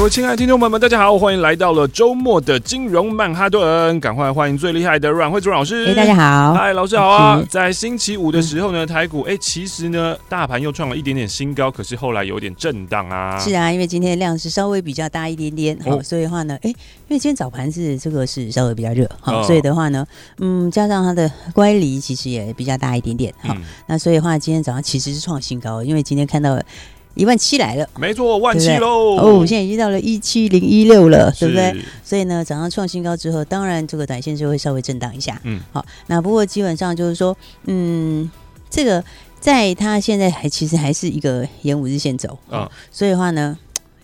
各位亲爱的听众朋友们，大家好，欢迎来到了周末的金融曼哈顿，赶快欢迎最厉害的阮慧珠老师。哎，大家好，嗨，老师好啊！在星期五的时候呢，台股哎，其实呢，大盘又创了一点点新高，可是后来有点震荡啊。是啊，因为今天量是稍微比较大一点点，好、哦，所以的话呢，哎，因为今天早盘是这个是稍微比较热，好、哦，所以的话呢，嗯，加上它的乖离其实也比较大一点点，好、嗯，那所以的话，今天早上其实是创新高，因为今天看到了。一万七来了，没错，万七喽！哦，现在已经到了一七零一六了，对不对？所以呢，早上创新高之后，当然这个短线就会稍微震荡一下。嗯，好，那不过基本上就是说，嗯，这个在它现在还其实还是一个沿五日线走啊、哦，所以的话呢。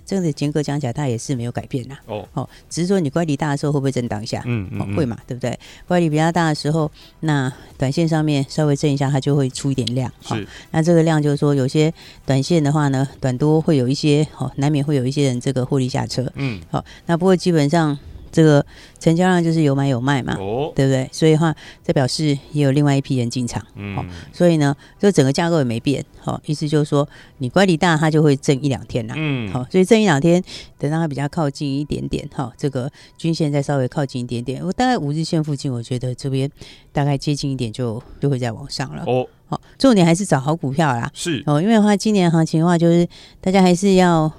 这样子严格讲起来，它也是没有改变呐。哦哦，只是说你乖离大的时候会不会震荡一下？嗯嗯，嗯，会嘛，对不对？乖离比较大的时候，那短线上面稍微震一下，它就会出一点量。是，那这个量就是说，有些短线的话呢，短多会有一些哦，难免会有一些人这个获利下车。嗯，好，那不过基本上。这个成交量就是有买有卖嘛，哦，对不对？所以的话，这表示也有另外一批人进场，嗯，所以呢，这整个架构也没变，好，意思就是说，你乖离大，它就会挣一两天啦，嗯，好，所以震一两天，等到它比较靠近一点点，哈，这个均线再稍微靠近一点点，我大概五日线附近，我觉得这边大概接近一点就就会再往上了，哦，好，重点还是找好股票啦，是。哦，因为的话，今年行情的话，就是大家还是要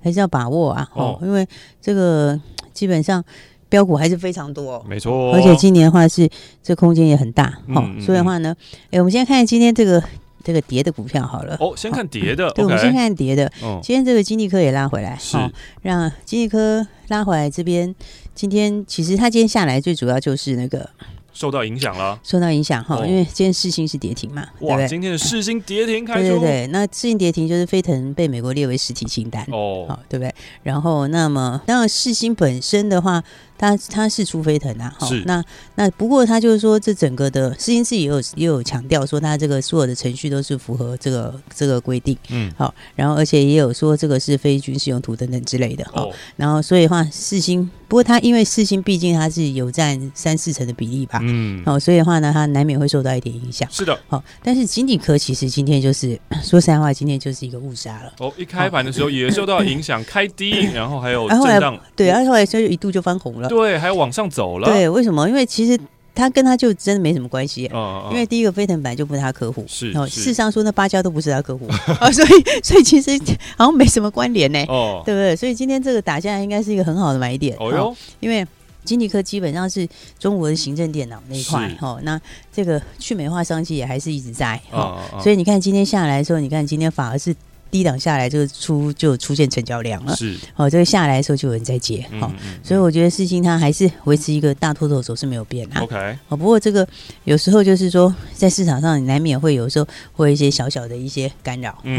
还是要把握啊，哦，因为这个。基本上标股还是非常多，没错，而且今年的话是这空间也很大，好、嗯，所以的话呢，哎，我们先看今天这个这个跌的股票好了，哦，先看跌的，对，okay、我们先看跌的，嗯，今天这个金济科也拉回来，好、哦，让金济科拉回来这边，今天其实它今天下来最主要就是那个。受到影响了，受到影响哈、哦，因为今天世星是跌停嘛，哇，对对今天的世星跌停开出，对对对，那世星跌停就是飞腾被美国列为实体清单哦，好，对不对？然后那么当然世星本身的话。它它是出飞腾啊，好，那那不过他就是说，这整个的世芯自己也有也有强调说，他这个所有的程序都是符合这个这个规定，嗯，好，然后而且也有说这个是非军事用途等等之类的，好、哦，然后所以的话四星，不过他因为四星毕竟它是有占三四成的比例吧，嗯，好，所以的话呢，它难免会受到一点影响，是的，好，但是金丽科其实今天就是说实在话，今天就是一个误杀了，哦，一开盘的时候也受到影响，开低，然后还有 震荡，对，然后后来就一度就翻红了。对，还往上走了。对，为什么？因为其实他跟他就真的没什么关系。哦，因为第一个飞腾本来就不是他客户，是。哦，事实上说那芭蕉都不是他客户啊，所以所以其实好像没什么关联呢。哦，对不对？所以今天这个打下来应该是一个很好的买点。哦哟，因为金济科基本上是中国的行政电脑那一块。哦，那这个去美化商机也还是一直在。哦，所以你看今天下来的时候，你看今天反而是。低档下来就出就出现成交量了，是。哦，这个下来的时候就有人在接，好、嗯嗯，所以我觉得事情它还是维持一个大多头走势没有变啊。OK，哦，不过这个有时候就是说在市场上你难免会有时候会有一些小小的一些干扰，嗯，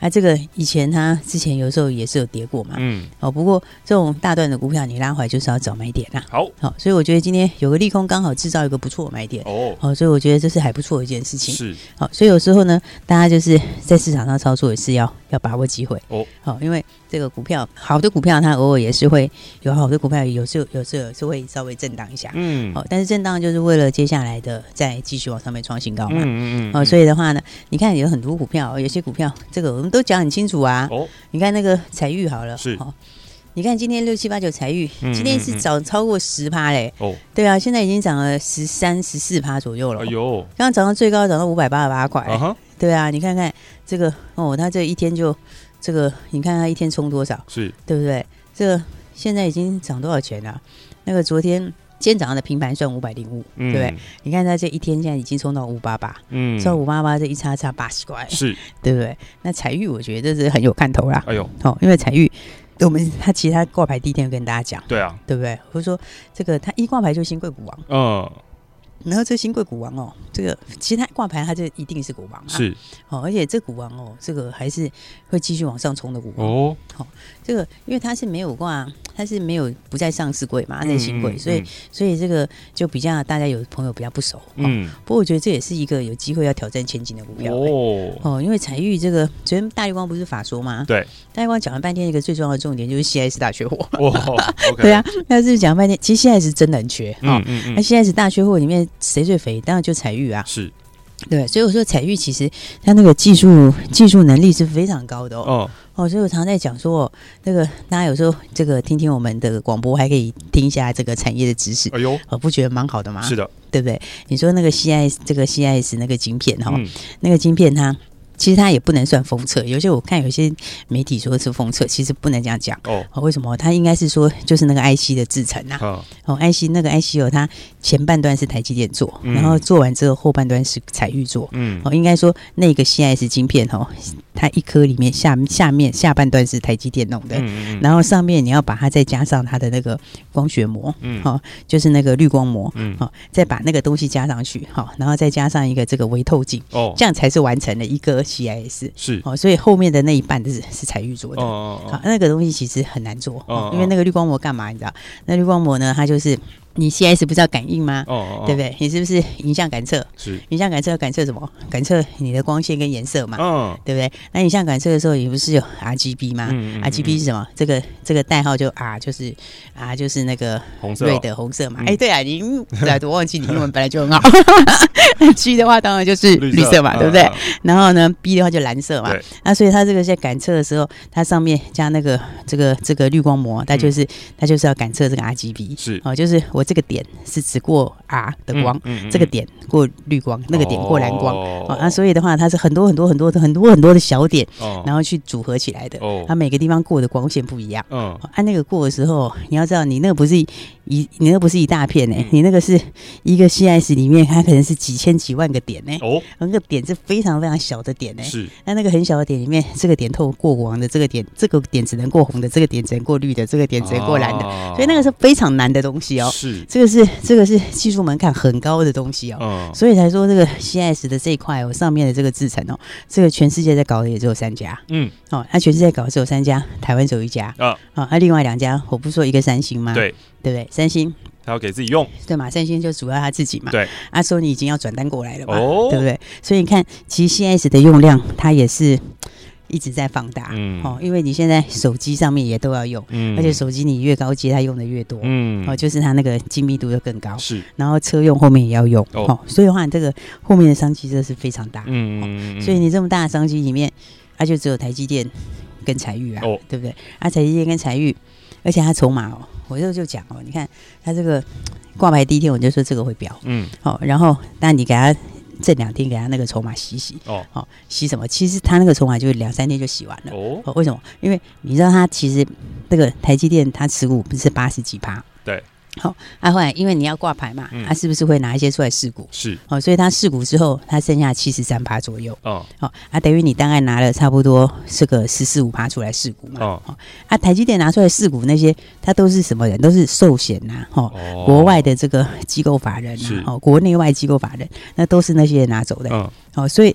那、啊、这个以前它之前有时候也是有跌过嘛，嗯，哦，不过这种大段的股票你拉回来就是要找买点啦，好，好，所以我觉得今天有个利空刚好制造一个不错的买点，哦，好，所以我觉得这是还不错的一件事情，是，好，所以有时候呢，大家就是在市场上操作也是要。要把握机会。哦，好，因为这个股票好的股票，它偶尔也是会有好的股票，有时候有时候是会稍微震荡一下，嗯，哦，但是震荡就是为了接下来的再继续往上面创新高嘛，嗯嗯嗯，所以的话呢，你看有很多股票，有些股票这个我们都讲很清楚啊，哦，你看那个财玉好了，是，你看今天六七八九财玉，今天是涨超过十趴嘞，哦，对啊，现在已经涨了十三十四趴左右了，哎呦，刚刚涨到最高涨到五百八十八块，对啊，你看看这个哦，他这一天就这个，你看他一天冲多少，是对不对？这个现在已经涨多少钱了？那个昨天今天早上的平盘算五百零五，对不对？你看他这一天现在已经冲到五八八，嗯，到五八八这一差差八十块，是 对不对？那彩玉我觉得这是很有看头啦，哎呦，哦，因为彩玉我们他其他挂牌第一天跟大家讲，对啊，对不对？或者说这个他一挂牌就新贵股王，嗯。然后这新贵股王哦，这个其他挂牌它就一定是股王啊，是。哦，而且这股王哦，这个还是会继续往上冲的股王。哦。好，这个因为它是没有挂，它是没有不在上市柜嘛，它在新柜，所以所以这个就比较大家有朋友比较不熟。嗯，不过我觉得这也是一个有机会要挑战前景的股票哦。哦，因为彩玉这个昨天大绿光不是法说吗？对，大绿光讲了半天，一个最重要的重点就是 CIS 大缺货。哇，对啊，那是讲了半天，其实 CIS 真的很缺。嗯嗯，那 CIS 大缺货里面谁最肥？当然就彩玉啊。是。对，所以我说彩玉其实它那个技术技术能力是非常高的哦。哦，哦，所以我常常在讲说，那个大家有时候这个听听我们的广播，还可以听一下这个产业的知识。哎呦，我不觉得蛮好的吗？是的，对不对？你说那个 CIS 这个 CIS 那个晶片哈，嗯、那个晶片它。其实它也不能算封测，有些我看有些媒体说是封测，其实不能这样讲哦。为什么？它应该是说就是那个 IC 的制程呐。哦，IC 那个 IC 哦它前半段是台积电做，然后做完之后后半段是彩玉做。嗯，哦，应该说那个 CIS 晶片哦，它一颗里面下下面下半段是台积电弄的，然后上面你要把它再加上它的那个光学膜，嗯，好，就是那个滤光膜，嗯，好，再把那个东西加上去，好，然后再加上一个这个微透镜，哦，这样才是完成了一个。CIS 是哦，所以后面的那一半是是彩玉做的。哦，好，那个东西其实很难做，哦，因为那个滤光膜干嘛？你知道？那滤光膜呢，它就是。你 CIS 不是要感应吗？哦，对不对？你是不是影像感测？是影像感测要感测什么？感测你的光线跟颜色嘛？嗯，对不对？那影像感测的时候，你不是有 RGB 吗？RGB 是什么？这个这个代号就 R，就是 R，就是那个红色的红色嘛？哎，对啊，你 对，我忘记你英文本来就很好。G 的话当然就是绿色嘛，对不对？然后呢，B 的话就蓝色嘛。那所以它这个在感测的时候，它上面加那个这个这个滤光膜，它就是它就是要感测这个 RGB。是哦，就是我。这个点是只过 R 的光，嗯嗯嗯、这个点过绿光，那个点过蓝光，哦，哦，啊，所以的话，它是很多很多很多的很多很多的小点，哦、然后去组合起来的，哦，它每个地方过的光线不一样，嗯、哦，按、啊、那个过的时候，你要知道，你那个不是一，你那不是一大片呢，嗯、你那个是一个 CIS 里面，它可能是几千几万个点呢，哦，那个点是非常非常小的点呢，是，那那个很小的点里面，这个点透过黄的，这个点这个点只能过红的，这个点只能过绿的，这个点只能过蓝的，哦、所以那个是非常难的东西哦，是。这个是这个是技术门槛很高的东西哦，嗯、所以才说这个 CIS 的这一块哦，上面的这个制程哦，这个全世界在搞的也只有三家，嗯，哦，那全世界搞的只有三家，台湾只有一家，啊，啊，那另外两家我不是说一个三星吗？对，对不对？三星。他要给自己用，对嘛？三星就主要他自己嘛，对，阿，说你已经要转单过来了嘛，哦，对不对？所以你看，其实 CIS 的用量它也是。一直在放大，嗯，哦，因为你现在手机上面也都要用，嗯，而且手机你越高阶，它用的越多，嗯，哦，就是它那个精密度就更高，是，然后车用后面也要用，哦，所以的话，你这个后面的商机真的是非常大，嗯，所以你这么大的商机里面，它就只有台积电跟财玉啊，哦，对不对？啊，台积电跟财玉，而且它筹码哦，我就就讲哦，你看它这个挂牌第一天我就说这个会飙，嗯，好，然后但你给它。这两天给他那个筹码洗洗哦，好洗什么？其实他那个筹码就两三天就洗完了哦。为什么？因为你知道他其实那个台积电他持股不是八十几趴？对。好，啊，后来因为你要挂牌嘛，他是不是会拿一些出来试股？是。哦，所以他试股之后，他剩下七十三趴左右。哦。好，啊，等于你大概拿了差不多是个十四五趴出来试股嘛。哦。啊，台积电拿出来试股那些，他都是什么人？都是寿险呐，哈，国外的这个机构法人呐，哦，国内外机构法人，那都是那些人拿走的。嗯。哦，所以。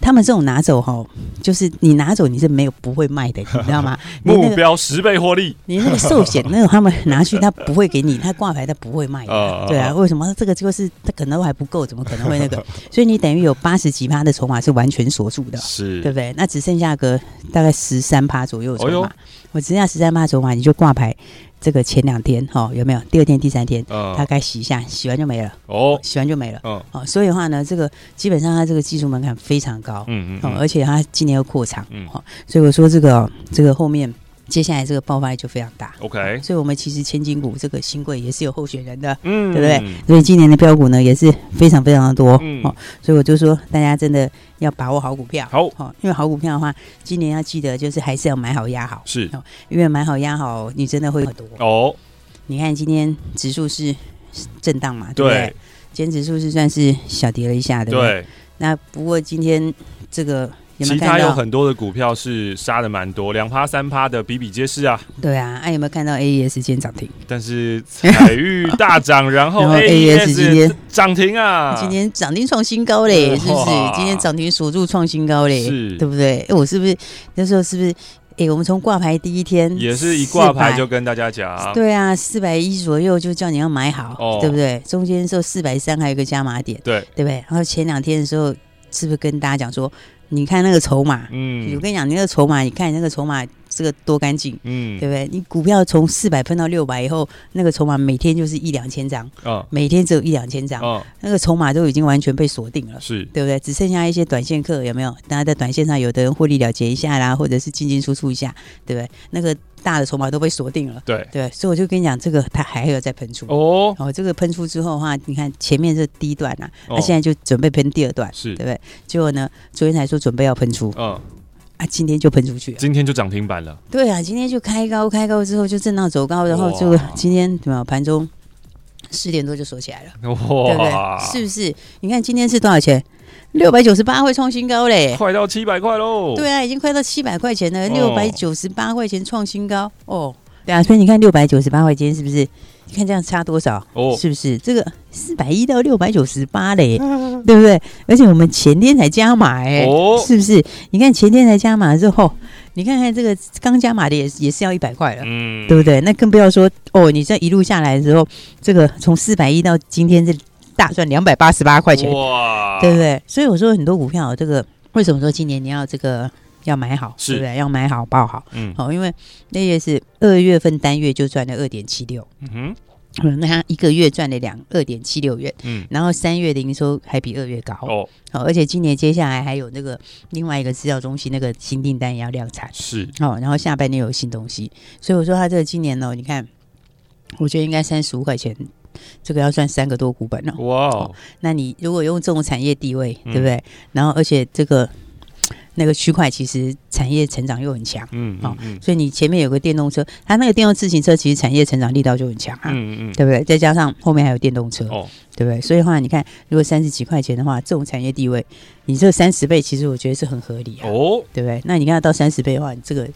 他们这种拿走哈，就是你拿走你是没有不会卖的，你知道吗？目标十倍获利。你那个寿险那种他们拿去他不会给你，他挂牌他不会卖的。对啊，为什么？这个就是他可能还不够，怎么可能会那个？所以你等于有八十几趴的筹码是完全锁住的，是，对不对？那只剩下个大概十三趴左右的筹码，我只剩下十三趴筹码，你就挂牌。这个前两天哈有没有？第二天、第三天，大概洗一下，洗完就没了。哦，洗完就没了。嗯，哦，所以的话呢，这个基本上它这个技术门槛非常高。嗯嗯。哦，而且它今年要扩厂。嗯。好，所以我说这个这个后面。接下来这个爆发力就非常大，OK，所以我们其实千金股这个新贵也是有候选人的，嗯，对不对？所以今年的标股呢也是非常非常的多，嗯，哦，所以我就说大家真的要把握好股票，好，哦，因为好股票的话，今年要记得就是还是要买好压好，是，哦，因为买好压好，你真的会很多。哦。你看今天指数是震荡嘛，对不对？今天指数是算是小跌了一下，对不对？那不过今天这个。有有其他有很多的股票是杀的蛮多，两趴三趴的比比皆是啊。对啊，哎、啊，有没有看到 AES 今天涨停？但是彩玉大涨，然后 AES 今天涨停啊！今天涨停创新高嘞，是不是？今天涨停锁住创新高嘞，是，对不对？哎，我是不是那时候是不是哎，我们从挂牌第一天也是一挂牌就跟大家讲，对啊，四百一左右就叫你要买好，哦、对不对？中间的时候四百三还有一个加码点，对对不对？然后前两天的时候是不是跟大家讲说，你看那个筹码，嗯，我跟你讲，你那个筹码，你看你那个筹码。这个多干净，嗯，对不对？你股票从四百分到六百以后，那个筹码每天就是一两千张，哦，每天只有一两千张，哦，那个筹码都已经完全被锁定了，是对不对？只剩下一些短线客，有没有？大家在短线上，有的人获利了结一下啦，或者是进进出出一下，对不对？那个大的筹码都被锁定了，对对，所以我就跟你讲，这个它还要再喷出哦，哦，这个喷出之后的话，你看前面这第一段啊，它现在就准备喷第二段，是对不对？结果呢，昨天才说准备要喷出，嗯。啊，今天就喷出去了，今天就涨停板了。对啊，今天就开高，开高之后就震荡走高，然后就 今天对吧盘中十点多就锁起来了，哇，对不对？是不是？你看今天是多少钱？六百九十八会创新高嘞，快到七百块喽！对啊，已经快到七百块钱了，六百九十八块钱创新高哦。对啊，所以你看六百九十八块钱是不是？你看这样差多少？哦，是不是这个四百一到六百九十八嘞？对不对？而且我们前天才加码哎，哦，是不是？你看前天才加码之后，你看看这个刚加码的也也是要一百块了，嗯，对不对？那更不要说哦，你这一路下来的时候，这个从四百一到今天这大赚两百八十八块钱，哇，对不对？所以我说很多股票，这个为什么说今年你要这个？要买好，是对不对？要买好，报好。嗯，好，因为那月是二月份单月就赚了二点七六。嗯哼，那他一个月赚了两二点七六元。嗯，然后三月的营收还比二月高。哦，好，而且今年接下来还有那个另外一个资料中心那个新订单也要量产。是，哦，然后下半年有新东西，所以我说他这个今年呢，你看，我觉得应该三十五块钱，这个要赚三个多股本了。哇、哦，那你如果用这种产业地位，对不对？嗯、然后而且这个。那个区块其实产业成长又很强，嗯，哦，嗯，所以你前面有个电动车，它那个电动自行车其实产业成长力道就很强啊，嗯嗯，对不对？再加上后面还有电动车，哦，对不对？所以的话，你看，如果三十几块钱的话，这种产业地位，你这三十倍，其实我觉得是很合理啊，哦，对不对？那你看到三十倍的话，你这个。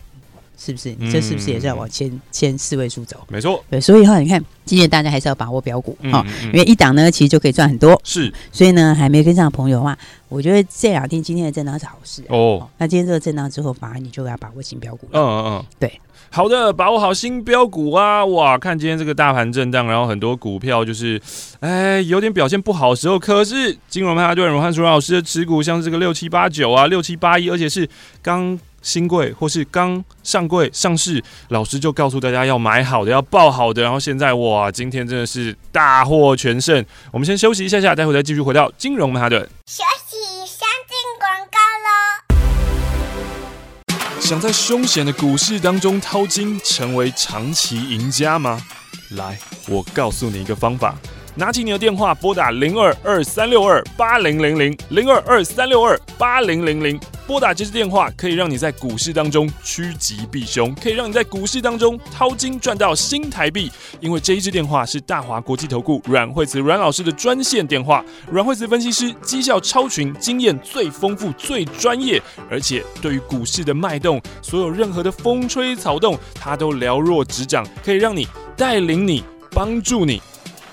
是不是？你这是不是也是要往前前四位数走？没错。对，所以哈，你看今年大家还是要把握标股哈，因为一档呢其实就可以赚很多。是，所以呢还没跟上的朋友的话，我觉得这两天今天的震荡是好事哦。那今天这个震荡之后，反而你就要把握新标股。嗯嗯嗯，对。好的，把握好新标股啊！哇，看今天这个大盘震荡，然后很多股票就是，哎，有点表现不好的时候。可是金融派对阮汉淑老师的持股，像是这个六七八九啊，六七八一，而且是刚。新贵或是刚上柜上市，老师就告诉大家要买好的，要报好的。然后现在哇，今天真的是大获全胜。我们先休息一下下，待会再继续回到金融曼哈顿。休息，先进广告喽。想在凶险的股市当中淘金，成为长期赢家吗？来，我告诉你一个方法。拿起你的电话，拨打零二二三六二八零零零零二二三六二八零零零。拨打这支电话，可以让你在股市当中趋吉避凶，可以让你在股市当中淘金赚到新台币。因为这一支电话是大华国际投顾阮惠慈阮老师的专线电话，阮惠慈分析师绩效超群，经验最丰富、最专业，而且对于股市的脉动，所有任何的风吹草动，他都了若指掌，可以让你带领你、帮助你。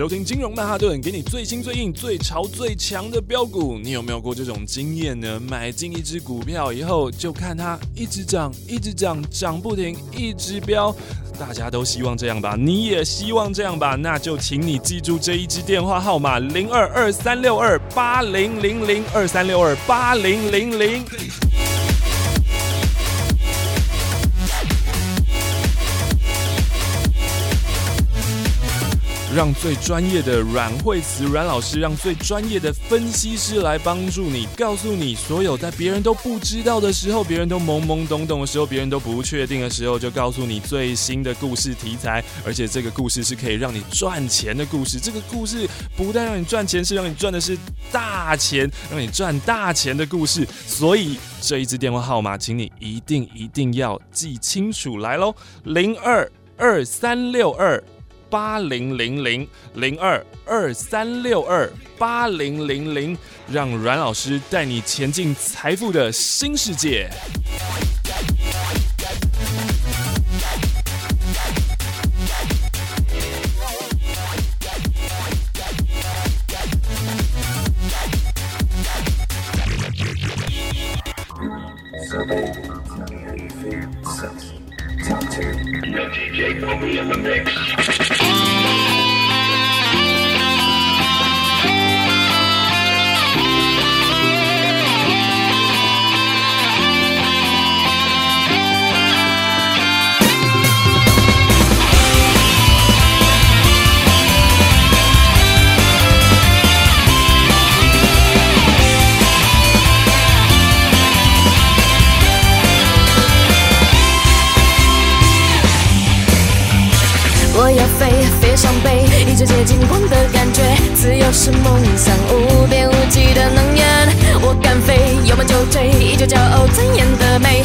收听金融曼哈顿，给你最新最硬、最潮最强的标股。你有没有过这种经验呢？买进一只股票以后，就看它一直涨，一直涨，涨不停，一直飙。大家都希望这样吧？你也希望这样吧？那就请你记住这一支电话号码：零二二三六二八零零零二三六二八零零零。让最专业的阮慧慈阮老师，让最专业的分析师来帮助你，告诉你所有在别人都不知道的时候，别人都懵懵懂懂的时候，别人都不确定的时候，就告诉你最新的故事题材，而且这个故事是可以让你赚钱的故事。这个故事不但让你赚钱，是让你赚的是大钱，让你赚大钱的故事。所以这一支电话号码，请你一定一定要记清楚来喽，零二二三六二。八零零零零二二三六二八零零零，让阮老师带你前进财富的新世界。金光的感觉，自由是梦想，无边无际的能源。我敢飞，有梦就追，依旧骄傲尊严的美。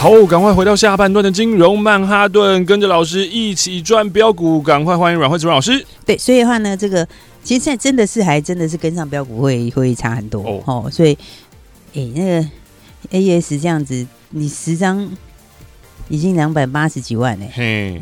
好，赶快回到下半段的金融曼哈顿，跟着老师一起赚标股。赶快欢迎阮慧慈老师。对，所以的话呢，这个其实现在真的是还真的是跟上标股会会差很多哦，哦。所以哎，那个 AES 这样子，你十张已经两百八十几万嘞。嘿，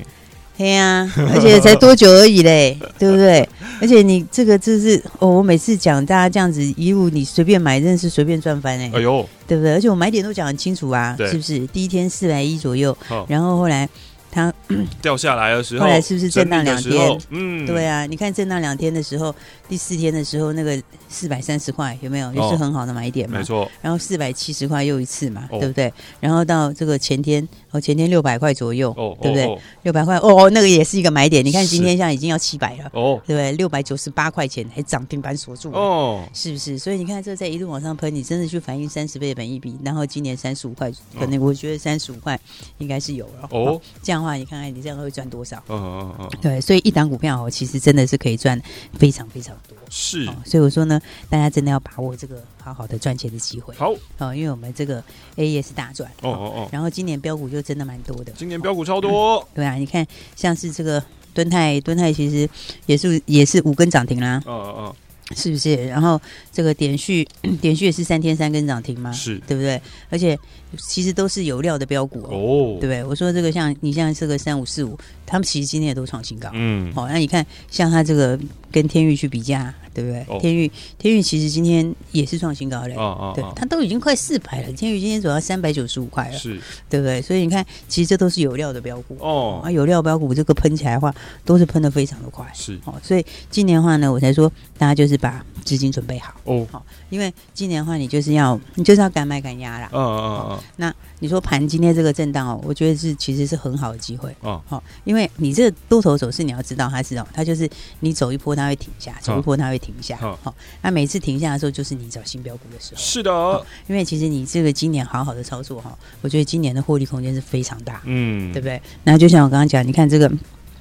嘿呀，而且才多久而已嘞，对不对？而且你这个就是哦，我每次讲大家这样子一路你随便买，真的是随便赚翻哎。哎呦，对不对？而且我买点都讲很清楚啊，是不是？第一天四百一左右，然后后来。它 掉下来的时候，后来是不是震荡两天？嗯，对啊，你看震荡两天的时候，第四天的时候那个四百三十块有没有？也是很好的买点嘛。没错。然后四百七十块又一次嘛，对不对？然后到这个前天，哦，前天六百块左右，对不对？六百块，哦，那个也是一个买点。你看今天现在已经要七百了，哦，对不对？六百九十八块钱还涨停板锁住，哦，是不是？所以你看这在一路往上喷，你真的去反映三十倍的本益比，然后今年三十五块，可能我觉得三十五块应该是有了。哦，这样的。话你看看，你这样会赚多少？嗯嗯嗯，对，所以一档股票哦，其实真的是可以赚非常非常多。是，所以我说呢，大家真的要把握这个好好的赚钱的机会。好，哦，因为我们这个 AES 大赚。哦哦哦。然后今年标股就真的蛮多的。今年标股超多。对啊，你看像是这个敦泰，敦泰其实也是也是五根涨停啦。嗯嗯嗯。是不是？然后这个点序，点序也是三天三根涨停吗？是，对不对？而且其实都是有料的标股哦，哦对不对？我说这个像你像这个三五四五，他们其实今天也都创新高。嗯，好，那你看像他这个跟天域去比价。对不对？天域，天域其实今天也是创新高嘞。哦哦，对，它都已经快四百了。天域今天走到三百九十五块了，是，对不对？所以你看，其实这都是有料的标股哦。啊，有料标股这个喷起来的话，都是喷的非常的快。是哦，所以今年的话呢，我才说大家就是把资金准备好哦。好，因为今年的话，你就是要你就是要敢买敢压啦。嗯嗯嗯。那你说盘今天这个震荡哦，我觉得是其实是很好的机会。哦，好，因为你这个多头走势，你要知道它是哦，它就是你走一波它会停下，走一波它会停。停下，好，那每次停下的时候，就是你找新标股的时候。是的，因为其实你这个今年好好的操作哈，我觉得今年的获利空间是非常大，嗯，对不对？那就像我刚刚讲，你看这个。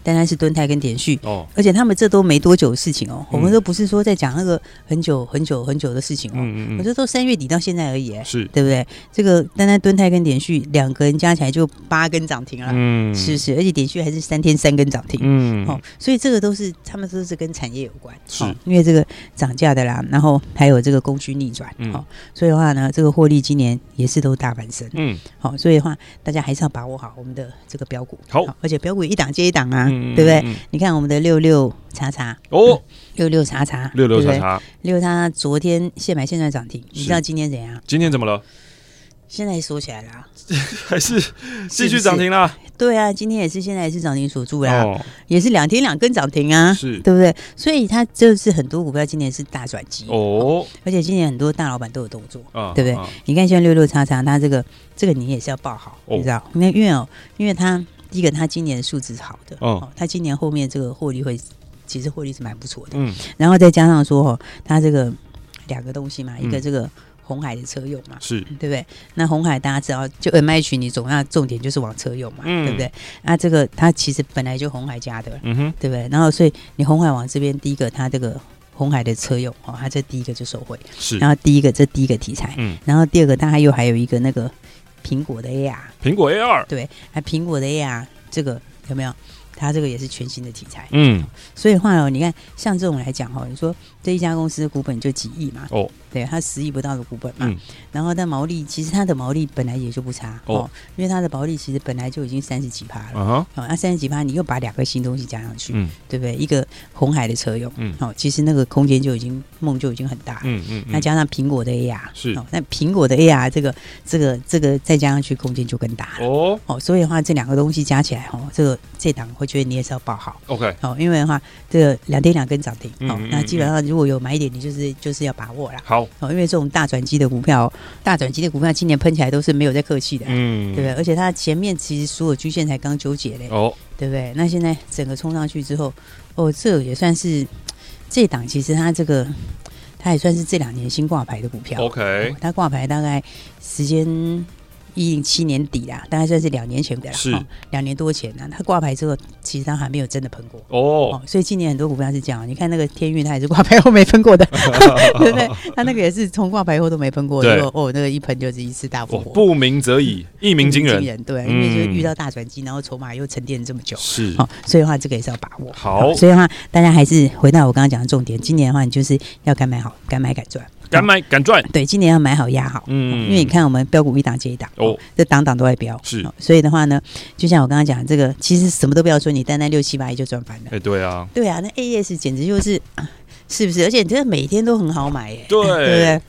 单单是蹲泰跟点序哦，而且他们这都没多久的事情哦，我们都不是说在讲那个很久很久很久的事情哦，我这都三月底到现在而已，是。对不对？这个单单蹲泰跟点序两个人加起来就八根涨停了，嗯，是是，而且点序还是三天三根涨停，嗯，哦，所以这个都是他们都是跟产业有关，是，因为这个涨价的啦，然后还有这个供需逆转，哦，所以的话呢，这个获利今年也是都大翻身，嗯，好，所以的话大家还是要把握好我们的这个标股，好，而且标股一档接一档啊。对不对？你看我们的六六叉叉哦，六六叉叉，六六叉叉，六叉叉，昨天现买现在涨停，你知道今天怎样？今天怎么了？现在缩起来了，还是继续涨停了？对啊，今天也是，现在也是涨停锁住了，也是两天两根涨停啊，是对不对？所以它就是很多股票今年是大转机哦，而且今年很多大老板都有动作，对不对？你看像六六叉叉，它这个这个你也是要报好，你知道？因为因为哦，因为它。第一个，他今年的数字是好的，哦，他今年后面这个获利会，其实获利是蛮不错的，嗯，然后再加上说，哦，他这个两个东西嘛，一个这个红海的车用嘛，是。对不对？那红海大家知道，就 MH 你总要重点就是往车用嘛，对不对？那这个它其实本来就红海家的，嗯哼，对不对？然后所以你红海往这边，第一个它这个红海的车用，哦，它这第一个就受惠，是，然后第一个这第一个题材，嗯，然后第二个它又还有一个那个。苹果的 AR，苹果 AR，对，还苹果的 AR，这个有没有？它这个也是全新的题材，嗯，所以话哦，你看像这种来讲哈，你说这一家公司的股本就几亿嘛，哦。对，它十亿不到的股本嘛，嗯。然后但毛利其实它的毛利本来也就不差哦，因为它的毛利其实本来就已经三十几趴了，哦，那三十几趴你又把两个新东西加上去，嗯，对不对？一个红海的车用，嗯，哦，其实那个空间就已经梦就已经很大，嗯嗯，那加上苹果的 AR 是，那苹果的 AR 这个这个这个再加上去空间就更大了，哦。哦，所以的话这两个东西加起来，哦，这个这档会觉得你也是要报好，OK，哦，因为的话这个两天两根涨停，哦，那基本上如果有买一点，你就是就是要把握了，好。哦，因为这种大转机的股票，大转机的股票今年喷起来都是没有在客气的，嗯，对不对？而且它前面其实所有均线才刚纠结嘞，哦，对不对？那现在整个冲上去之后，哦，这也算是这档，其实它这个它也算是这两年新挂牌的股票，OK，哦，它挂牌大概时间。一零七年底啦，大概算是两年前的啦，是两年多前呢。它挂牌之后，其实它还没有真的喷过哦，所以今年很多股票是这样。你看那个天运，它也是挂牌后没喷过的，对不对？它那个也是从挂牌后都没喷过，结果哦，那个一喷就是一次大复活。不鸣则已，一鸣惊人，对，因为就是遇到大转机，然后筹码又沉淀这么久，是好，所以的话这个也是要把握好。所以的话，大家还是回到我刚刚讲的重点，今年的话，你就是要敢买好，敢买敢赚。敢买敢赚。对，今年要买好压好。嗯，因为你看我们标股一档接一档哦，这档档都在标。是，所以的话呢，就像我刚刚讲这个，其实什么都不要说，你单单六七八一就赚翻了。哎，对啊，对啊，那 AS 简直就是，是不是？而且真的每天都很好买耶。对，对不对？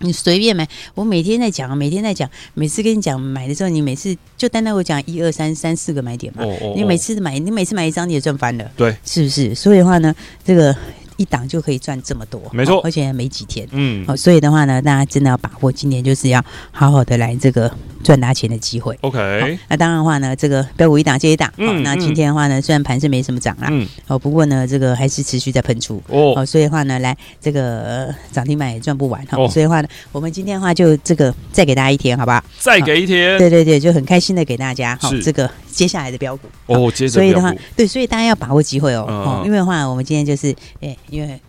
你随便买，我每天在讲，每天在讲，每次跟你讲买的时候，你每次就单单我讲一二三三四个买点嘛。哦哦哦，你每次买，你每次买一张你也赚翻了。对，是不是？所以的话呢，这个。一档就可以赚这么多，没错，而且还没几天，嗯，好，所以的话呢，大家真的要把握今年就是要好好的来这个赚大钱的机会。OK，那当然的话呢，这个标股一档接一档，嗯，那今天的话呢，虽然盘是没什么涨啦，嗯，哦，不过呢，这个还是持续在喷出，哦，所以的话呢，来这个涨停板也赚不完哈，所以的话呢，我们今天的话就这个再给大家一天，好不好？再给一天，对对对，就很开心的给大家，好，这个接下来的标股哦，接着，所以的话，对，所以大家要把握机会哦，哦，因为的话，我们今天就是，哎，因为。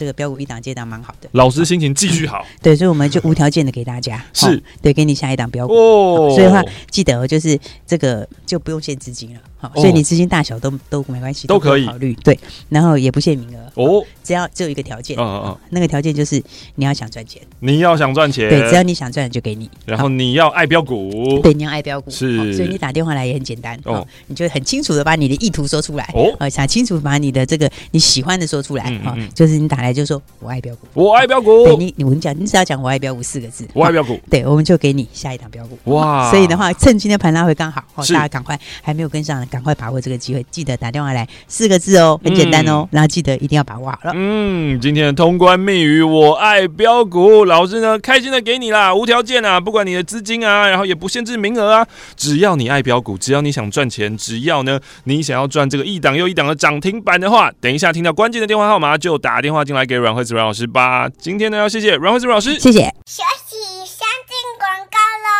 这个标股一档接档蛮好的，老师心情继续好，对，所以我们就无条件的给大家，是。对，给你下一档标股，哦，所以的话记得就是这个就不用限资金了。好，所以你资金大小都都没关系，都可以。考虑。对，然后也不限名额哦，只要只有一个条件，嗯嗯，那个条件就是你要想赚钱，你要想赚钱，对，只要你想赚就给你。然后你要爱标股，对，你要爱标股，是，所以你打电话来也很简单哦，你就很清楚的把你的意图说出来哦，想清楚把你的这个你喜欢的说出来啊，就是你打来就说我爱标股，我爱标股，对你，我跟你讲，你只要讲我爱标股四个字，我爱标股，对，我们就给你下一档标股。哇，所以的话，趁今天盘拉回刚好，大家赶快还没有跟上，赶快把握这个机会。记得打电话来四个字哦，很简单哦，嗯、然后记得一定要把握好了。嗯，今天的通关密语我爱标股，老师呢开心的给你啦，无条件啊，不管你的资金啊，然后也不限制名额啊，只要你爱标股，只要你想赚钱，只要呢你想要赚这个一档又一档的涨停板的话，等一下听到关键的电话号码就打电话进来给阮惠子阮老师吧。今天呢要谢谢阮惠子阮老师，谢谢。休息三进广告喽。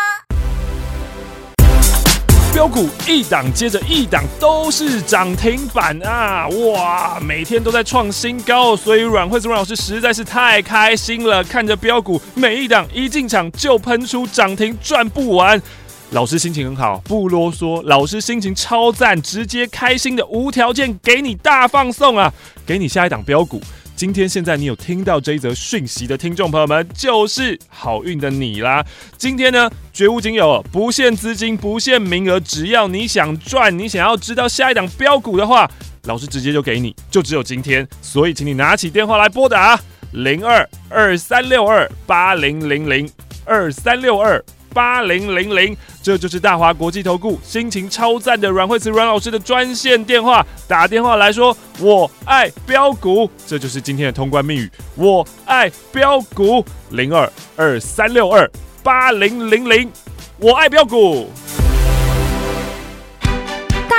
标股一档接着一档都是涨停板啊！哇，每天都在创新高，所以阮惠子阮老师实在是太开心了。看着标股每一档一进场就喷出涨停，赚不完。老师心情很好，不啰嗦。老师心情超赞，直接开心的无条件给你大放送啊！给你下一档标股。今天现在你有听到这一则讯息的听众朋友们，就是好运的你啦！今天呢，绝无仅有，不限资金，不限名额，只要你想赚，你想要知道下一档标股的话，老师直接就给你，就只有今天。所以，请你拿起电话来拨打零二二三六二八零零零二三六二。八零零零，这就是大华国际投顾心情超赞的阮惠慈阮老师的专线电话，打电话来说我爱标股，这就是今天的通关密语，我爱标股零二二三六二八零零零，我爱标股。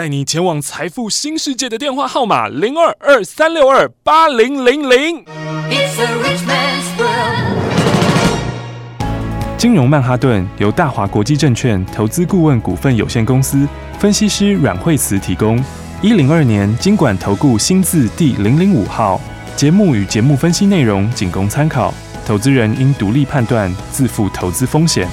带你前往财富新世界的电话号码零二二三六二八零零零。金融曼哈顿由大华国际证券投资顾问股份有限公司分析师阮惠慈提供。一零二年经管投顾新字第零零五号。节目与节目分析内容仅供参考，投资人应独立判断，自负投资风险。